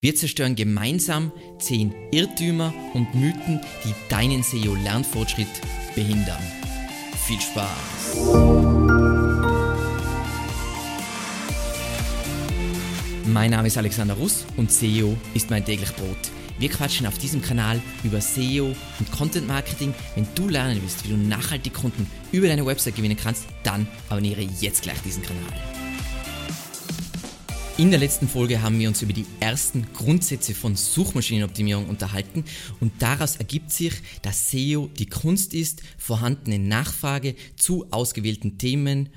Wir zerstören gemeinsam 10 Irrtümer und Mythen, die deinen SEO-Lernfortschritt behindern. Viel Spaß! Mein Name ist Alexander Russ und SEO ist mein täglich Brot. Wir quatschen auf diesem Kanal über SEO und Content Marketing. Wenn du lernen willst, wie du nachhaltig Kunden über deine Website gewinnen kannst, dann abonniere jetzt gleich diesen Kanal. In der letzten Folge haben wir uns über die ersten Grundsätze von Suchmaschinenoptimierung unterhalten und daraus ergibt sich, dass SEO die Kunst ist, vorhandene Nachfrage zu ausgewählten Themen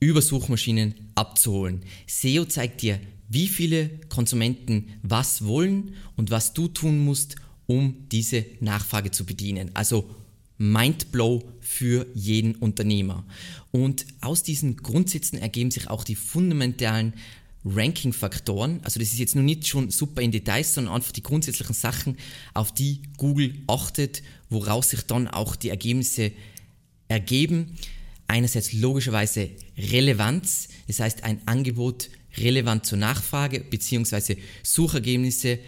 über Suchmaschinen abzuholen. SEO zeigt dir, wie viele Konsumenten was wollen und was du tun musst, um diese Nachfrage zu bedienen. Also Mindblow für jeden Unternehmer. Und aus diesen Grundsätzen ergeben sich auch die fundamentalen Ranking-Faktoren. Also das ist jetzt noch nicht schon super in Details, sondern einfach die grundsätzlichen Sachen, auf die Google achtet, woraus sich dann auch die Ergebnisse ergeben. Einerseits logischerweise Relevanz, das heißt ein Angebot relevant zur Nachfrage beziehungsweise Suchergebnisse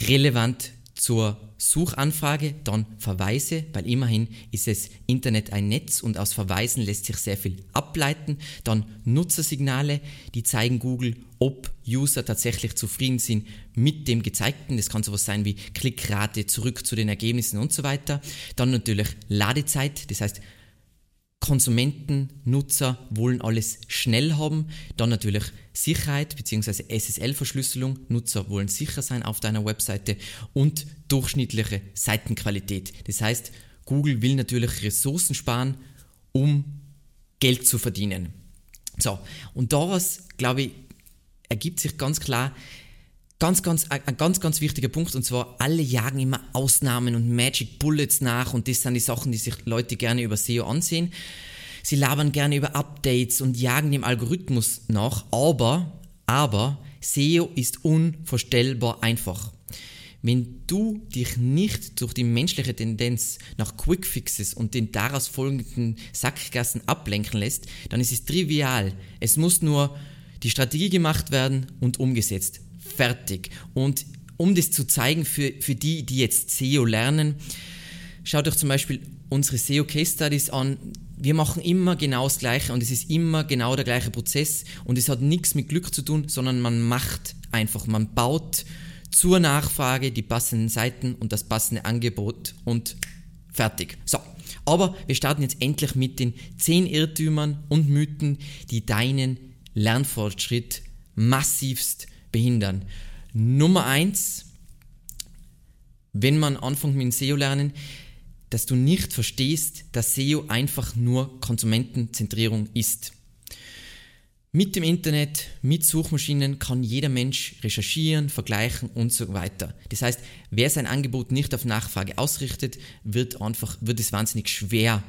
relevant zur Suchanfrage, dann Verweise, weil immerhin ist es Internet ein Netz und aus Verweisen lässt sich sehr viel ableiten. Dann Nutzersignale, die zeigen Google, ob User tatsächlich zufrieden sind mit dem Gezeigten. Das kann sowas sein wie Klickrate zurück zu den Ergebnissen und so weiter. Dann natürlich Ladezeit, das heißt Konsumenten, Nutzer wollen alles schnell haben. Dann natürlich Sicherheit bzw. SSL-Verschlüsselung. Nutzer wollen sicher sein auf deiner Webseite und durchschnittliche Seitenqualität. Das heißt, Google will natürlich Ressourcen sparen, um Geld zu verdienen. So, und daraus, glaube ich, ergibt sich ganz klar, Ganz, ganz, ein ganz, ganz wichtiger Punkt und zwar alle jagen immer Ausnahmen und Magic Bullets nach und das sind die Sachen, die sich Leute gerne über SEO ansehen. Sie labern gerne über Updates und jagen dem Algorithmus nach, aber, aber SEO ist unvorstellbar einfach. Wenn du dich nicht durch die menschliche Tendenz nach Quickfixes und den daraus folgenden Sackgassen ablenken lässt, dann ist es trivial. Es muss nur die Strategie gemacht werden und umgesetzt fertig. Und um das zu zeigen für, für die, die jetzt SEO lernen, schaut euch zum Beispiel unsere SEO Case Studies an. Wir machen immer genau das Gleiche und es ist immer genau der gleiche Prozess und es hat nichts mit Glück zu tun, sondern man macht einfach, man baut zur Nachfrage die passenden Seiten und das passende Angebot und fertig. So, aber wir starten jetzt endlich mit den 10 Irrtümern und Mythen, die deinen Lernfortschritt massivst behindern. Nummer eins, wenn man anfängt mit dem SEO lernen, dass du nicht verstehst, dass SEO einfach nur Konsumentenzentrierung ist. Mit dem Internet, mit Suchmaschinen kann jeder Mensch recherchieren, vergleichen und so weiter. Das heißt, wer sein Angebot nicht auf Nachfrage ausrichtet, wird einfach, wird es wahnsinnig schwer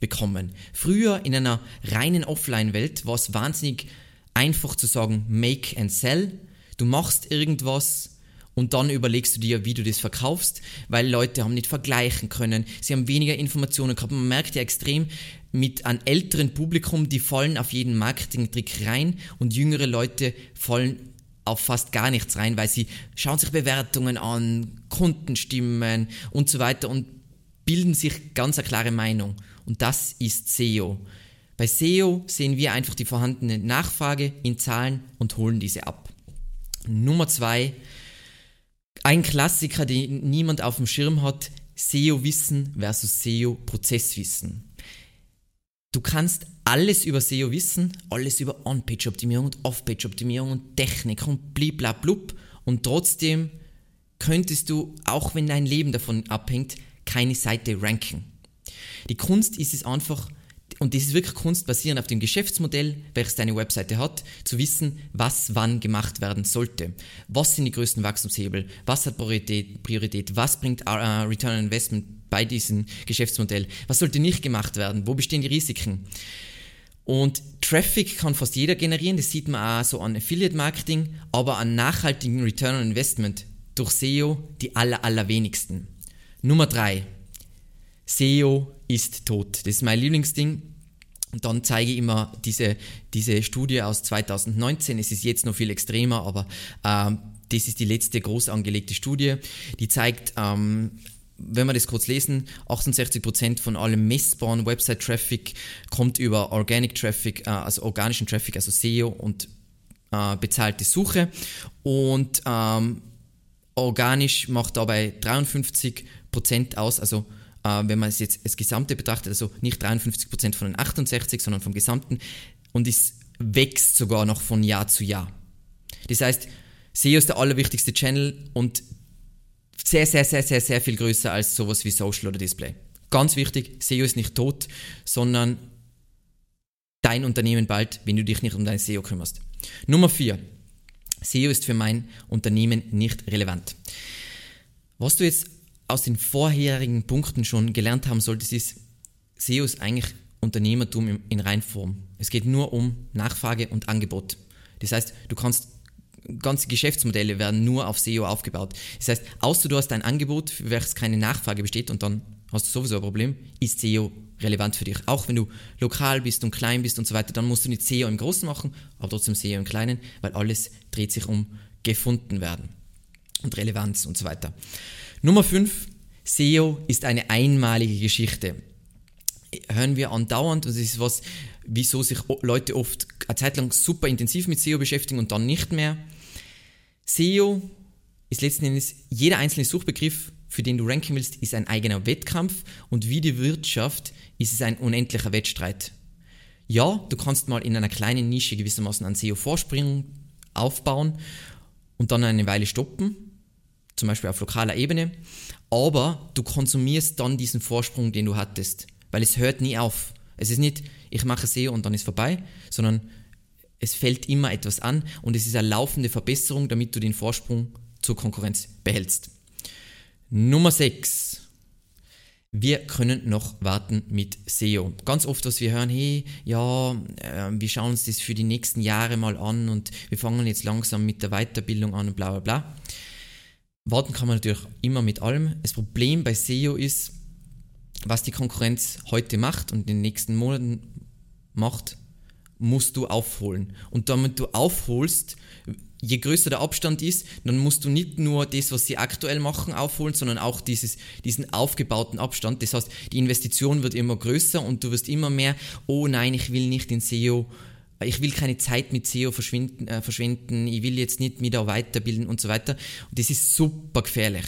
bekommen. Früher in einer reinen Offline-Welt war es wahnsinnig einfach zu sagen, make and sell. Du machst irgendwas und dann überlegst du dir, wie du das verkaufst, weil Leute haben nicht vergleichen können, sie haben weniger Informationen gehabt. Man merkt ja extrem mit einem älteren Publikum, die fallen auf jeden Marketing-Trick rein und jüngere Leute fallen auf fast gar nichts rein, weil sie schauen sich Bewertungen an, Kundenstimmen und so weiter und bilden sich ganz eine klare Meinung. Und das ist SEO. Bei SEO sehen wir einfach die vorhandene Nachfrage in Zahlen und holen diese ab. Nummer zwei, ein Klassiker, den niemand auf dem Schirm hat, SEO-Wissen versus SEO-Prozesswissen. Du kannst alles über SEO wissen, alles über On-Page-Optimierung und Off-Page-Optimierung und Technik und bliblablub und trotzdem könntest du, auch wenn dein Leben davon abhängt, keine Seite ranken. Die Kunst ist es einfach, und das ist wirklich Kunst basierend auf dem Geschäftsmodell, welches deine Webseite hat, zu wissen, was wann gemacht werden sollte. Was sind die größten Wachstumshebel? Was hat Priorität? Priorität? Was bringt uh, Return on Investment bei diesem Geschäftsmodell? Was sollte nicht gemacht werden? Wo bestehen die Risiken? Und Traffic kann fast jeder generieren, das sieht man auch so an Affiliate Marketing, aber an nachhaltigen Return on Investment durch SEO die aller, allerwenigsten. Nummer drei. SEO ist tot. Das ist mein Lieblingsding. Und dann zeige ich immer diese, diese Studie aus 2019. Es ist jetzt noch viel extremer, aber ähm, das ist die letzte groß angelegte Studie. Die zeigt, ähm, wenn wir das kurz lesen, 68% von allem messbaren Website-Traffic kommt über Organic Traffic, äh, also organischen Traffic, also SEO und äh, bezahlte Suche. Und ähm, organisch macht dabei 53% aus, also äh, wenn man es jetzt das Gesamte betrachtet, also nicht 53% von den 68, sondern vom Gesamten und es wächst sogar noch von Jahr zu Jahr. Das heißt, SEO ist der allerwichtigste Channel und sehr, sehr, sehr, sehr, sehr viel größer als sowas wie Social oder Display. Ganz wichtig, SEO ist nicht tot, sondern dein Unternehmen bald, wenn du dich nicht um dein SEO kümmerst. Nummer 4. SEO ist für mein Unternehmen nicht relevant. Was du jetzt aus den vorherigen Punkten schon gelernt haben solltest, ist, SEO ist eigentlich Unternehmertum in Reinform. Es geht nur um Nachfrage und Angebot. Das heißt, du kannst ganze Geschäftsmodelle werden nur auf SEO aufgebaut. Das heißt, außer du hast ein Angebot, für welches keine Nachfrage besteht und dann hast du sowieso ein Problem, ist SEO relevant für dich. Auch wenn du lokal bist und klein bist und so weiter, dann musst du nicht SEO im Großen machen, aber trotzdem SEO im Kleinen, weil alles dreht sich um gefunden werden und Relevanz und so weiter. Nummer 5. SEO ist eine einmalige Geschichte. Hören wir andauernd und das ist was, wieso sich Leute oft eine Zeit lang super intensiv mit SEO beschäftigen und dann nicht mehr. SEO ist letzten Endes jeder einzelne Suchbegriff, für den du ranken willst, ist ein eigener Wettkampf und wie die Wirtschaft ist es ein unendlicher Wettstreit. Ja, du kannst mal in einer kleinen Nische gewissermaßen einen SEO-Vorsprung aufbauen und dann eine Weile stoppen, zum Beispiel auf lokaler Ebene, aber du konsumierst dann diesen Vorsprung, den du hattest, weil es hört nie auf. Es ist nicht, ich mache SEO und dann ist vorbei, sondern es fällt immer etwas an und es ist eine laufende Verbesserung, damit du den Vorsprung zur Konkurrenz behältst. Nummer 6. Wir können noch warten mit SEO. Ganz oft, was wir hören, hey, ja, äh, wir schauen uns das für die nächsten Jahre mal an und wir fangen jetzt langsam mit der Weiterbildung an und bla bla bla. Warten kann man natürlich immer mit allem. Das Problem bei SEO ist, was die Konkurrenz heute macht und in den nächsten Monaten macht, musst du aufholen. Und damit du aufholst, je größer der Abstand ist, dann musst du nicht nur das, was sie aktuell machen, aufholen, sondern auch dieses, diesen aufgebauten Abstand. Das heißt, die Investition wird immer größer und du wirst immer mehr, oh nein, ich will nicht in SEO, ich will keine Zeit mit SEO verschwinden, äh, verschwenden, ich will jetzt nicht mich da weiterbilden und so weiter. Und das ist super gefährlich.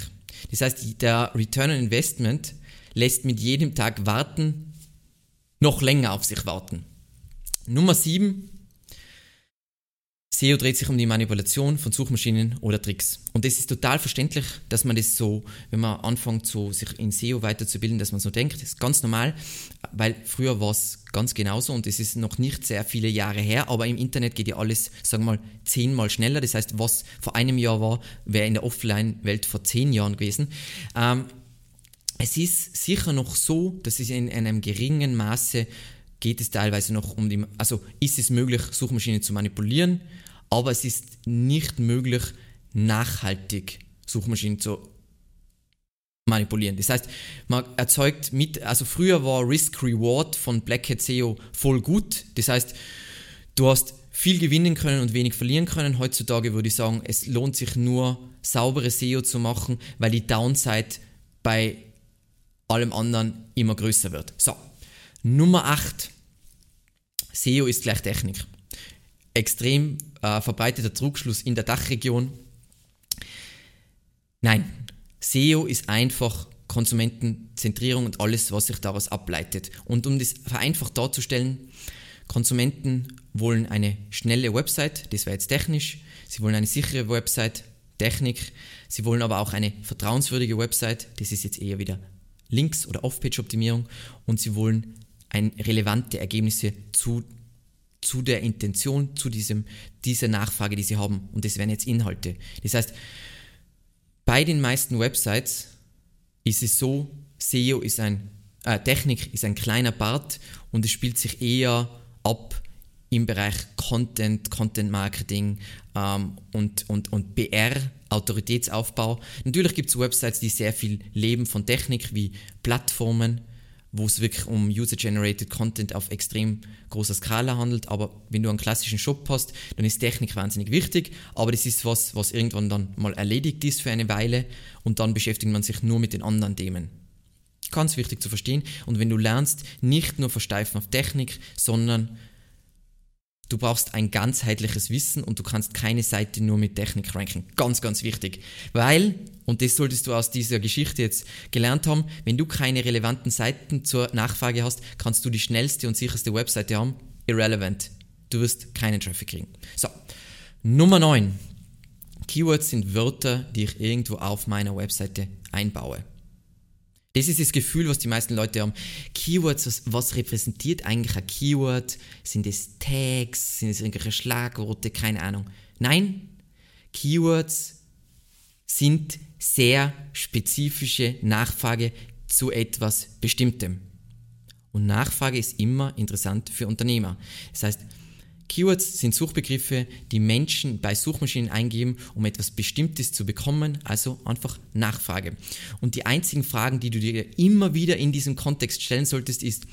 Das heißt, der Return on Investment lässt mit jedem Tag warten, noch länger auf sich warten. Nummer 7. SEO dreht sich um die Manipulation von Suchmaschinen oder Tricks. Und das ist total verständlich, dass man das so, wenn man anfängt, so sich in SEO weiterzubilden, dass man so denkt. Das ist ganz normal, weil früher war es ganz genauso und es ist noch nicht sehr viele Jahre her, aber im Internet geht ja alles, sagen wir mal, zehnmal schneller. Das heißt, was vor einem Jahr war, wäre in der Offline-Welt vor zehn Jahren gewesen. Ähm, es ist sicher noch so, dass es in einem geringen Maße geht es teilweise noch um die, also ist es möglich, Suchmaschinen zu manipulieren, aber es ist nicht möglich, nachhaltig Suchmaschinen zu manipulieren. Das heißt, man erzeugt mit, also früher war Risk-Reward von Black Hat SEO voll gut. Das heißt, du hast viel gewinnen können und wenig verlieren können. Heutzutage würde ich sagen, es lohnt sich nur, saubere SEO zu machen, weil die Downside bei allem anderen immer größer wird. So, Nummer 8. SEO ist gleich Technik. Extrem äh, verbreiteter Trugschluss in der Dachregion. Nein, SEO ist einfach Konsumentenzentrierung und alles, was sich daraus ableitet. Und um das vereinfacht darzustellen, Konsumenten wollen eine schnelle Website, das wäre jetzt technisch. Sie wollen eine sichere Website, Technik. Sie wollen aber auch eine vertrauenswürdige Website, das ist jetzt eher wieder Links- oder Off-Page-Optimierung. Und sie wollen ein, relevante Ergebnisse zu, zu der Intention, zu diesem, dieser Nachfrage, die sie haben. Und das wären jetzt Inhalte. Das heißt, bei den meisten Websites ist es so, SEO ist ein, äh, Technik ist ein kleiner Part und es spielt sich eher ab im Bereich Content, Content Marketing ähm, und, und, und PR, Autoritätsaufbau. Natürlich gibt es Websites, die sehr viel leben von Technik, wie Plattformen, wo es wirklich um User-Generated Content auf extrem großer Skala handelt. Aber wenn du einen klassischen Shop hast, dann ist Technik wahnsinnig wichtig. Aber das ist was, was irgendwann dann mal erledigt ist für eine Weile und dann beschäftigt man sich nur mit den anderen Themen. Ganz wichtig zu verstehen. Und wenn du lernst, nicht nur versteifen auf Technik, sondern Du brauchst ein ganzheitliches Wissen und du kannst keine Seite nur mit Technik ranken. Ganz, ganz wichtig. Weil, und das solltest du aus dieser Geschichte jetzt gelernt haben, wenn du keine relevanten Seiten zur Nachfrage hast, kannst du die schnellste und sicherste Webseite haben. Irrelevant. Du wirst keinen Traffic kriegen. So, Nummer 9. Keywords sind Wörter, die ich irgendwo auf meiner Webseite einbaue. Das ist das Gefühl, was die meisten Leute haben. Keywords, was, was repräsentiert eigentlich ein Keyword? Sind es Tags? Sind es irgendwelche Schlagworte? Keine Ahnung. Nein, Keywords sind sehr spezifische Nachfrage zu etwas Bestimmtem. Und Nachfrage ist immer interessant für Unternehmer. Das heißt, Keywords sind Suchbegriffe, die Menschen bei Suchmaschinen eingeben, um etwas Bestimmtes zu bekommen, also einfach Nachfrage. Und die einzigen Fragen, die du dir immer wieder in diesem Kontext stellen solltest, ist,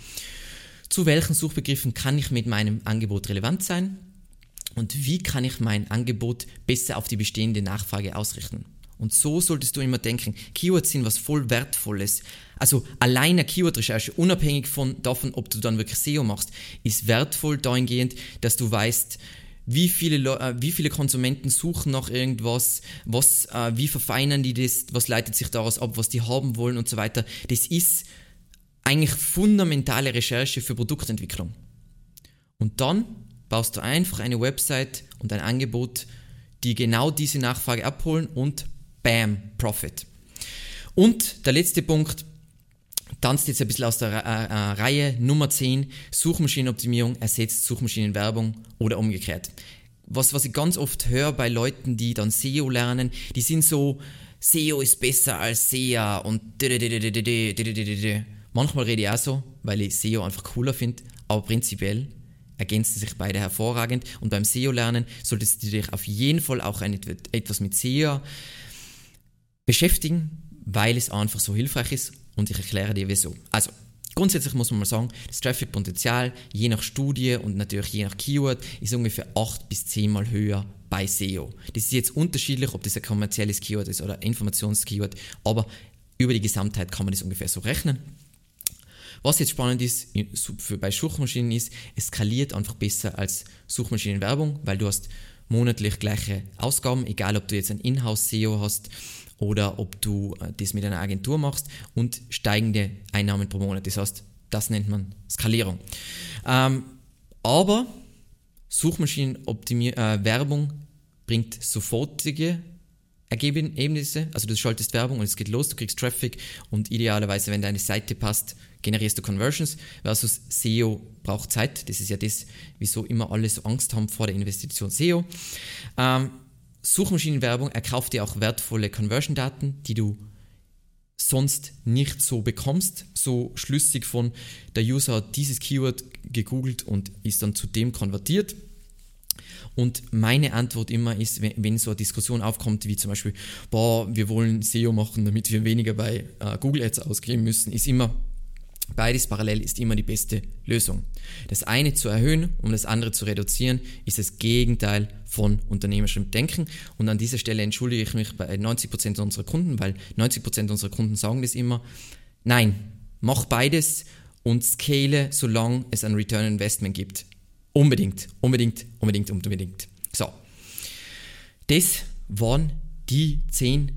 zu welchen Suchbegriffen kann ich mit meinem Angebot relevant sein? Und wie kann ich mein Angebot besser auf die bestehende Nachfrage ausrichten? Und so solltest du immer denken, Keywords sind was voll Wertvolles. Also alleine Keyword-Recherche, unabhängig von, davon, ob du dann wirklich SEO machst, ist wertvoll dahingehend, dass du weißt, wie viele, äh, wie viele Konsumenten suchen nach irgendwas, was, äh, wie verfeinern die das, was leitet sich daraus ab, was die haben wollen und so weiter. Das ist eigentlich fundamentale Recherche für Produktentwicklung. Und dann baust du einfach eine Website und ein Angebot, die genau diese Nachfrage abholen und Bam, Profit. Und der letzte Punkt, tanzt jetzt ein bisschen aus der äh, äh, Reihe Nummer 10, Suchmaschinenoptimierung ersetzt Suchmaschinenwerbung oder umgekehrt. Was, was ich ganz oft höre bei Leuten, die dann SEO lernen, die sind so, SEO ist besser als SEA und manchmal rede ich auch so, weil ich SEO einfach cooler finde, aber prinzipiell ergänzen sich beide hervorragend und beim SEO lernen solltest du dich auf jeden Fall auch etwas mit SEO beschäftigen, weil es einfach so hilfreich ist und ich erkläre dir wieso. Also, grundsätzlich muss man mal sagen, das Traffic-Potenzial je nach Studie und natürlich je nach Keyword ist ungefähr 8 bis 10 Mal höher bei SEO. Das ist jetzt unterschiedlich, ob das ein kommerzielles Keyword ist oder Informations-Keyword, aber über die Gesamtheit kann man das ungefähr so rechnen. Was jetzt spannend ist für, bei Suchmaschinen ist, es skaliert einfach besser als Suchmaschinenwerbung, weil du hast monatlich gleiche Ausgaben, egal ob du jetzt ein Inhouse-SEO hast oder ob du äh, das mit einer Agentur machst und steigende Einnahmen pro Monat. Das heißt, das nennt man Skalierung. Ähm, aber Suchmaschinenwerbung äh, bringt sofortige Ergebnisse, also du schaltest Werbung und es geht los, du kriegst Traffic und idealerweise, wenn deine Seite passt, generierst du Conversions versus SEO braucht Zeit. Das ist ja das, wieso immer alle so Angst haben vor der Investition SEO. Ähm, Suchmaschinenwerbung erkauft dir auch wertvolle Conversion-Daten, die du sonst nicht so bekommst, so schlüssig von der User hat dieses Keyword gegoogelt und ist dann zu dem konvertiert. Und meine Antwort immer ist, wenn, so eine Diskussion aufkommt, wie zum Beispiel, boah, wir wollen SEO machen, damit wir weniger bei äh, Google Ads ausgeben müssen, ist immer, Beides parallel ist immer die beste Lösung. Das eine zu erhöhen, um das andere zu reduzieren, ist das Gegenteil von unternehmerischem Denken. Und an dieser Stelle entschuldige ich mich bei 90% unserer Kunden, weil 90% unserer Kunden sagen das immer. Nein, mach beides und scale, solange es ein Return Investment gibt. Unbedingt, unbedingt, unbedingt, unbedingt. So. Das waren die 10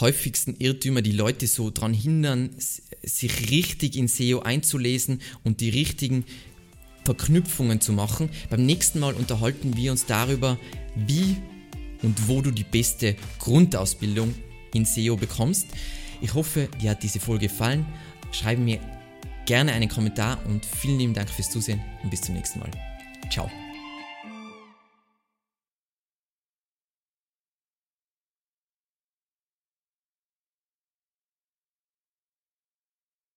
häufigsten Irrtümer, die Leute so daran hindern, sich richtig in SEO einzulesen und die richtigen Verknüpfungen zu machen. Beim nächsten Mal unterhalten wir uns darüber, wie und wo du die beste Grundausbildung in SEO bekommst. Ich hoffe, dir hat diese Folge gefallen. Schreibe mir gerne einen Kommentar und vielen lieben Dank fürs Zusehen und bis zum nächsten Mal. Ciao.